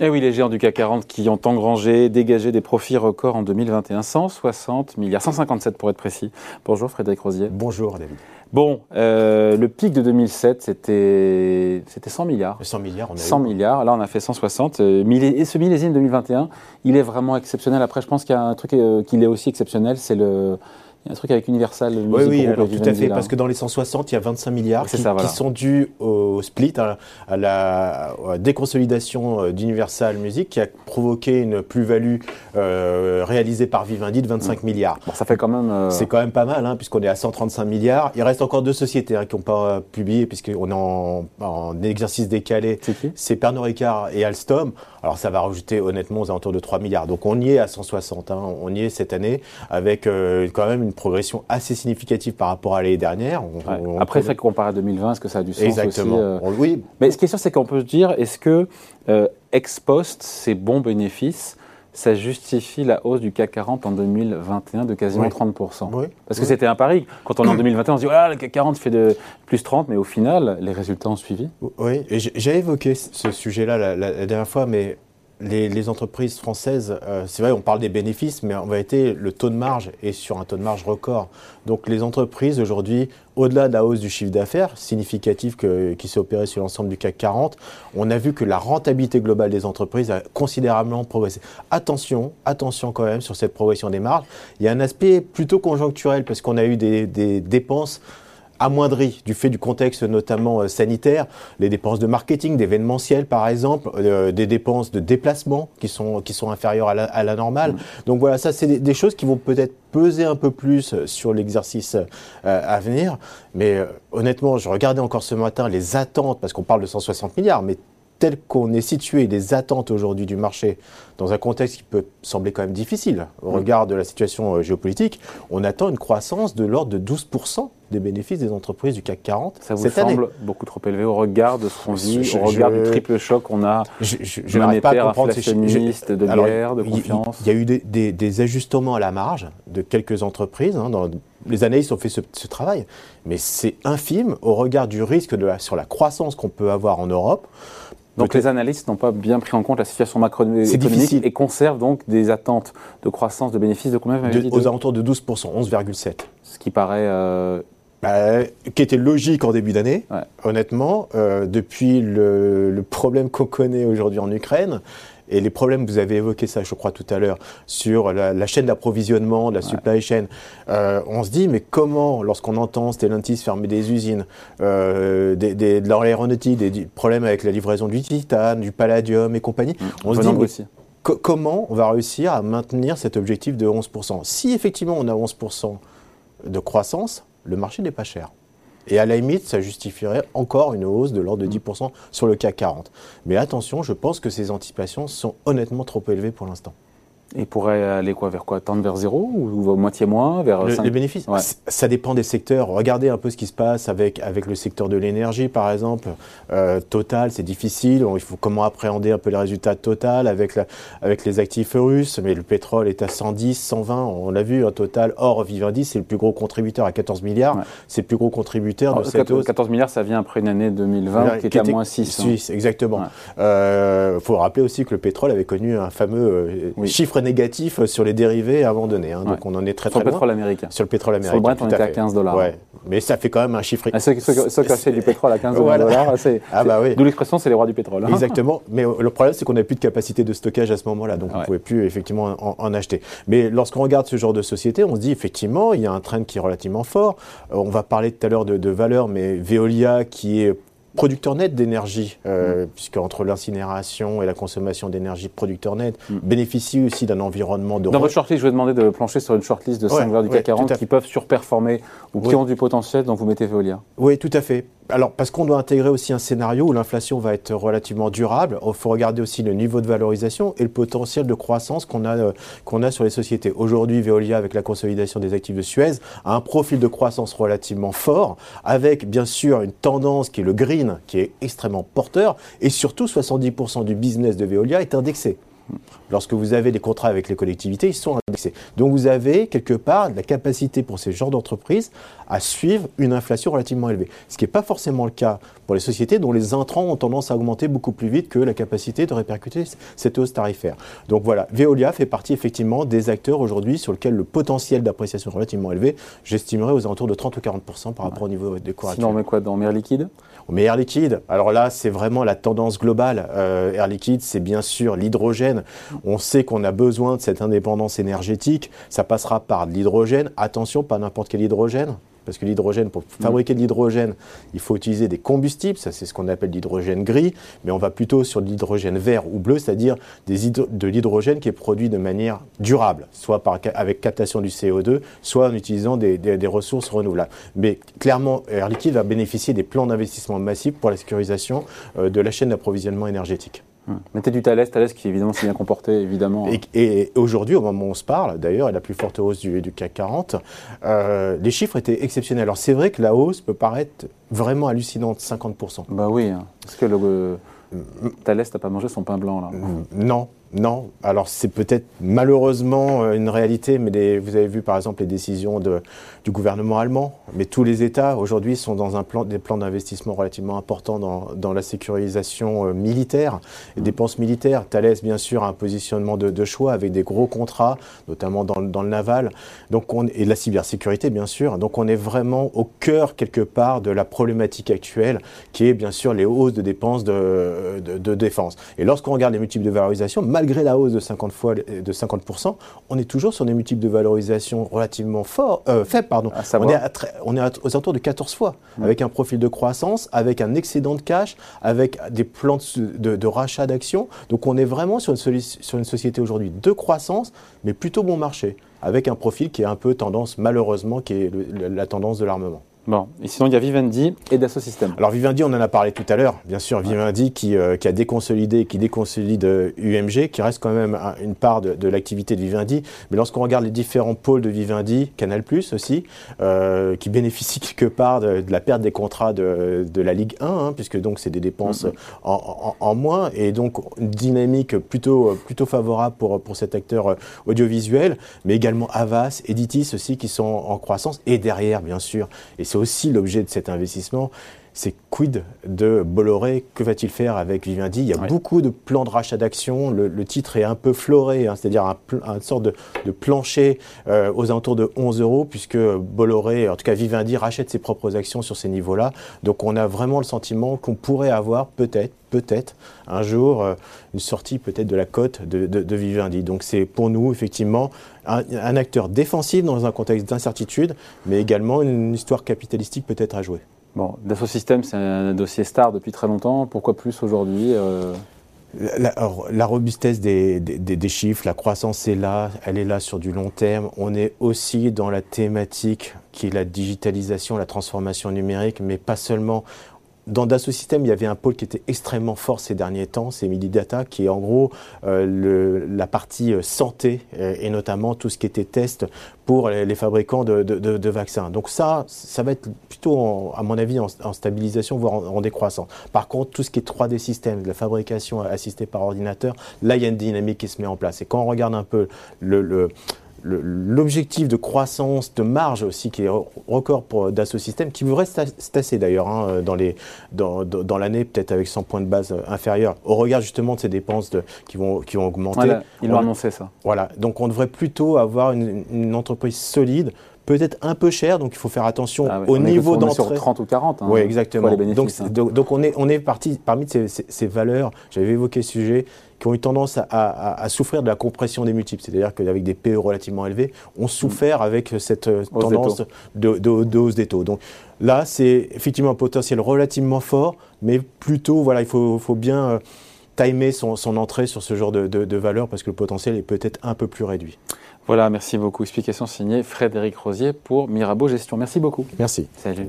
Eh oui, les géants du CAC 40 qui ont engrangé, dégagé des profits records en 2021, 160 milliards, 157 pour être précis. Bonjour Frédéric Rosier. Bonjour David. Bon, euh, le pic de 2007, c'était 100 milliards. 100 milliards, on a 100 milliards, là on a fait 160. Euh, et ce millésime 2021, il est vraiment exceptionnel. Après, je pense qu'il y a un truc euh, qui est aussi exceptionnel, c'est le il y a un truc avec Universal. Oui, oui, alors, tout à fait, parce que dans les 160, il y a 25 milliards qui, sont dus au split, à, la déconsolidation euh, d'Universal Music, qui a provoqué une plus-value euh, réalisée par Vivendi de 25 mm. milliards. ça fait quand même. Euh, C'est quand même pas mal, hein, puisqu'on est à 135 milliards. Il reste encore deux sociétés hein, qui n'ont pas publié, puisqu'on est en, en, exercice décalé. C'est Pernod Ricard et Alstom. Alors ça va rajouter honnêtement aux alentours de 3 milliards. Donc on y est à 160, hein. on y est cette année, avec quand même une progression assez significative par rapport à l'année dernière. Après, ça comparé à 2020, est-ce que ça a du sens Exactement. Aussi, euh Oui. Mais ce qui est sûr, c'est qu'on peut se dire, est-ce que euh, ex post, ces bons bénéfices, ça justifie la hausse du CAC 40 en 2021 de quasiment 30%. Oui. Parce que c'était un pari. Quand on est en 2021, on se dit, voilà, le CAC 40 fait de plus 30, mais au final, les résultats ont suivi. Oui, j'ai évoqué ce sujet-là la, dernière fois, mais les, entreprises françaises, euh, c'est vrai, on parle des bénéfices, mais en vérité, le taux de marge est sur un taux de marge record. Donc les entreprises aujourd'hui, au-delà de la hausse du chiffre d'affaires significative qui s'est opérée sur l'ensemble du CAC 40, on a vu que la rentabilité globale des entreprises a considérablement progressé. Attention, attention quand même sur cette progression des marges. Il y a un aspect plutôt conjoncturel parce qu'on a eu des, des dépenses amoindri du fait du contexte notamment euh, sanitaire, les dépenses de marketing, d'événementiel par exemple, euh, des dépenses de déplacement qui sont, qui sont inférieures à la, normale. Mm. Donc voilà, ça c'est des, choses qui vont peut-être peser un peu plus sur l'exercice euh, à venir. Mais honnêtement, je regardais encore ce matin les attentes, parce qu'on parle de 160 milliards, mais tel qu'on est situé, les attentes aujourd'hui du marché, dans un contexte qui peut sembler quand même difficile au mm. regard de la situation euh, géopolitique, on attend une croissance de l'ordre de 12% des bénéfices des entreprises du CAC 40 Ça vous semble beaucoup trop élevé au regard de ce qu'on dit, au regard du triple choc qu'on a Je, je, n'arrive pas à comprendre ces de guerre, de confiance. Il y, a eu des, ajustements à la marge de quelques entreprises. Hein, dans, les analystes ont fait ce, travail, mais c'est infime au regard du risque de sur la croissance qu'on peut avoir en Europe. Donc les analystes n'ont pas bien pris en compte la situation macroéconomique et conservent donc des attentes de croissance de bénéfices de combien de, Aux alentours de 12%, 11,7%. Ce qui paraît... Euh, bah, qui était logique en début d'année, honnêtement, euh, depuis le problème qu'on connaît aujourd'hui en Ukraine, et les problèmes, vous avez évoqué ça, je crois, tout à l'heure, sur la, chaîne d'approvisionnement, la supply chain. Euh, on se dit, mais comment, lorsqu'on entend Stellantis fermer des usines, euh, des, des, de l'aéronautique, des, problèmes avec la livraison du titane, du palladium et compagnie, mmh. on se dit, comment on va réussir à maintenir cet objectif de 11% Si effectivement on a 11% de croissance, le marché n'est pas cher. Et à la limite, ça justifierait encore une hausse de l'ordre de 10% sur le CAC 40. Mais attention, je pense que ces anticipations sont honnêtement trop élevées pour l'instant. Et pourrait aller quoi vers quoi Tendre vers zéro ou moitié moins vers Les bénéfices Ça dépend des secteurs. Regardez un peu ce qui se passe avec, avec le secteur de l'énergie, par exemple. Euh, Total, c'est difficile. Il faut comment appréhender un peu les résultats de Total avec, la, avec les actifs russes. Mais le pétrole est à 110, 120. On l'a vu, un Total hors Vivendi, c'est le plus gros contributeur à 14 milliards. C'est le plus gros contributeur de cette 14, 14 milliards, ça vient après une année 2020 qui, était à moins 6. 6, hein. exactement. Il euh, faut rappeler aussi que le pétrole avait connu un fameux euh, chiffre négatif sur les dérivés abandonnés. Hein, Donc on en est très sur très le pétrole américain. Sur le pétrole américain. Sur le Brent, on était à 15 dollars. Ouais. Mais ça fait quand même un chiffre. Ah, ceux, qui achètent du pétrole à 15 dollars, c'est. Ah bah oui. D'où l'expression, c'est les rois du pétrole. Hein. Exactement. Mais le problème, c'est qu'on n'a plus de capacité de stockage à ce moment-là. Donc on ne pouvait plus effectivement en, acheter. Mais lorsqu'on regarde ce genre de société, on se dit effectivement, il y a un trend qui est relativement fort. Euh, on va parler tout à l'heure de, de valeur, mais Veolia qui est producteur net d'énergie, euh, mm. puisque entre l'incinération et la consommation d'énergie, producteur net mm. bénéficie aussi d'un environnement de. Dans votre shortlist, je vais demander de plancher sur une shortlist de 5 ouais, du CAC 40 qui peuvent surperformer ou qui ont du potentiel, dont vous mettez Veolia. Oui, tout à fait alors, parce qu'on doit intégrer aussi un scénario où l'inflation va être relativement durable, il faut regarder aussi le niveau de valorisation et le potentiel de croissance qu'on a, euh, qu'on a sur les sociétés. Aujourd'hui, Veolia, avec la consolidation des actifs de Suez, a un profil de croissance relativement fort, avec bien sûr une tendance qui est le green, qui est extrêmement porteur, et surtout 70% du business de Veolia est indexé. Lorsque vous avez des contrats avec les collectivités, ils sont indexés. Donc vous avez quelque part la capacité pour ces genres d'entreprises à suivre une inflation relativement élevée. Ce qui n'est pas forcément le cas pour les sociétés dont les intrants ont tendance à augmenter beaucoup plus vite que la capacité de répercuter cette hausse tarifaire. Donc voilà, Veolia fait partie effectivement des acteurs aujourd'hui sur lesquels le potentiel d'appréciation est relativement élevé, j'estimerais aux alentours de 30 ou 40% par rapport au niveau des cours Sinon on met quoi? Dans mer liquide? On met air liquide. Alors là, c'est vraiment la tendance globale. Euh, air liquide, c'est bien sûr l'hydrogène. On sait qu'on a besoin de cette indépendance énergétique. Ça passera par l'hydrogène. Attention, pas n'importe quel hydrogène parce que l'hydrogène, pour fabriquer de l'hydrogène, il faut utiliser des combustibles, ça c'est ce qu'on appelle l'hydrogène gris, mais on va plutôt sur de l'hydrogène vert ou bleu, c'est-à-dire de l'hydrogène qui est produit de manière durable, soit par, avec captation du CO2, soit en utilisant des, des ressources renouvelables. Mais clairement, Air Liquide va bénéficier des plans d'investissement massifs pour la sécurisation euh, de la chaîne d'approvisionnement énergétique. Mettez du Thales, Thales qui évidemment s'est bien comporté, évidemment. Et, aujourd'hui, au moment où on se parle, d'ailleurs, la plus forte hausse du, CAC 40, euh, les chiffres étaient exceptionnels. Alors c'est vrai que la hausse peut paraître vraiment hallucinante, 50%. Bah oui, hein. parce que le, Thales n'a pas mangé son pain blanc là? Non, non, alors c'est peut-être malheureusement euh, une réalité, mais vous avez vu par exemple les décisions du gouvernement allemand, mais tous les États aujourd'hui sont dans un plan, des plans d'investissement relativement importants dans, la sécurisation euh, militaire, les dépenses militaires. Thales, bien sûr, a un positionnement de, choix avec des gros contrats, notamment dans, le naval, donc on, et la cybersécurité, bien sûr. Donc on est vraiment au cœur quelque part de la problématique actuelle, qui est bien sûr les hausses de dépenses de, de défense. Et lorsqu'on regarde les multiples de valorisation, malgré la hausse de 50 fois, de 50%, on est toujours sur des multiples de valorisation relativement fort, euh, faibles. Pardon. On, est on est aux alentours de 14 fois, avec un profil de croissance, avec un excédent de cash, avec des plans de, rachat d'actions. Donc on est vraiment sur une, sur une société aujourd'hui de croissance, mais plutôt bon marché, avec un profil qui est un peu tendance, malheureusement, qui est la tendance de l'armement. Bon, et sinon il y a Vivendi et Dassault Systèmes. Alors Vivendi, on en a parlé tout à l'heure, bien sûr, Vivendi qui, euh, qui, a déconsolidé, qui déconsolide UMG, euh, qui reste quand même une part de, l'activité de Vivendi. Mais lorsqu'on regarde les différents pôles de Vivendi, Canal Plus aussi, euh, qui bénéficient quelque part de, la perte des contrats de, de la Ligue 1, hein, puisque donc c'est des dépenses mm-hmm. en, en, moins, et donc une dynamique plutôt, plutôt favorable pour, pour cet acteur audiovisuel, mais également Avas, Editis aussi qui sont en croissance, et derrière bien sûr, et c'est aussi l'objet de cet investissement, c'est quid de Bolloré Que va-t-il faire avec Vivendi? Il y a beaucoup de plans de rachat d'actions. Le, titre est un peu floré, hein, c'est-à-dire un, une sorte de, plancher euh, aux alentours de 11 euros, puisque Bolloré, en tout cas Vivendi, rachète ses propres actions sur ces niveaux-là. Donc on a vraiment le sentiment qu'on pourrait avoir peut-être, peut-être, un jour, euh, une sortie peut-être de la cote de, Vivendi. Donc c'est pour nous, effectivement, un, un acteur défensif dans un contexte d'incertitude, mais également une histoire capitalistique peut-être à jouer. Bon, Dassault c'est un dossier star depuis très longtemps. Pourquoi plus aujourd'hui euh la, robustesse des, des, chiffres, la croissance est là, elle est là sur du long terme. On est aussi dans la thématique qui est la digitalisation, la transformation numérique, mais pas seulement. Dans Dassault Systèmes, il y avait un pôle qui était extrêmement fort ces derniers temps, c'est Mididata, qui est en gros euh, la partie euh, santé euh, et notamment tout ce qui était test pour les, fabricants de, vaccins. Donc ça, ça va être plutôt, à mon avis, en, stabilisation, voire en, décroissance. Par contre, tout ce qui est 3D système, de la fabrication assistée par ordinateur, là, il y a une dynamique qui se met en place. Et quand on regarde un peu le l'objectif de croissance, de marge aussi, qui est record pour Dassault Systèmes, qui devrait se tasser d'ailleurs hein, dans, les, dans, dans l'année, peut-être avec 100 points de base inférieurs, au regard justement de ces dépenses de, qui, vont, qui vont augmenter. Voilà, ils l'ont annoncé ça. Voilà, donc on devrait plutôt avoir une, une entreprise solide, peut-être un peu cher, donc il faut faire attention ah au niveau d'entrée. sur 30 ou 40. Hein, oui, exactement. donc, hein. donc, on est, on est parti parmi ces, ces, valeurs, j'avais évoqué ce sujet, qui ont eu tendance à, souffrir de la compression des multiples. C'est-à-dire qu'avec des PE relativement élevés, on souffert avec cette euh, tendance de, hausse des taux. Donc là, c'est effectivement un potentiel relativement fort, mais plutôt, voilà, il faut, faut bien euh, timer son, son, entrée sur ce genre de, de valeur parce que le potentiel est peut-être un peu plus réduit. Voilà, merci beaucoup. Explication signée Frédéric Rosier pour Mirabeau Gestion. Merci beaucoup. Merci. Salut.